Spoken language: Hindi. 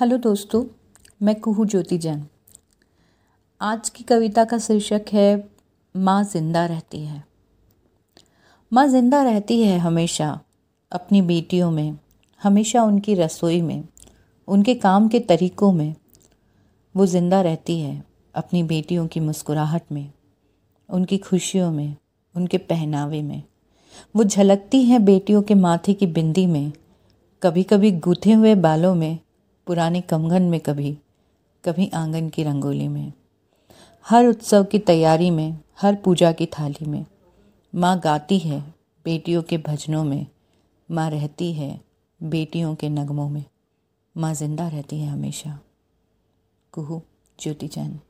हेलो दोस्तों, मैं कुहू ज्योति जैन। आज की कविता का शीर्षक है, माँ ज़िंदा रहती है। माँ ज़िंदा रहती है हमेशा, अपनी बेटियों में, हमेशा उनकी रसोई में, उनके काम के तरीकों में। वो ज़िंदा रहती है अपनी बेटियों की मुस्कुराहट में, उनकी खुशियों में, उनके पहनावे में। वो झलकती हैं बेटियों के माथे की बिंदी में कभी कभी गूथे हुए बालों में पुराने कमघन में कभी कभी आँगन की रंगोली में। हर उत्सव की तैयारी में, हर पूजा की थाली में। माँ गाती है बेटियों के भजनों में, माँ रहती है बेटियों के नगमों में। माँ ज़िंदा रहती है हमेशा। कुहू ज्योति जैन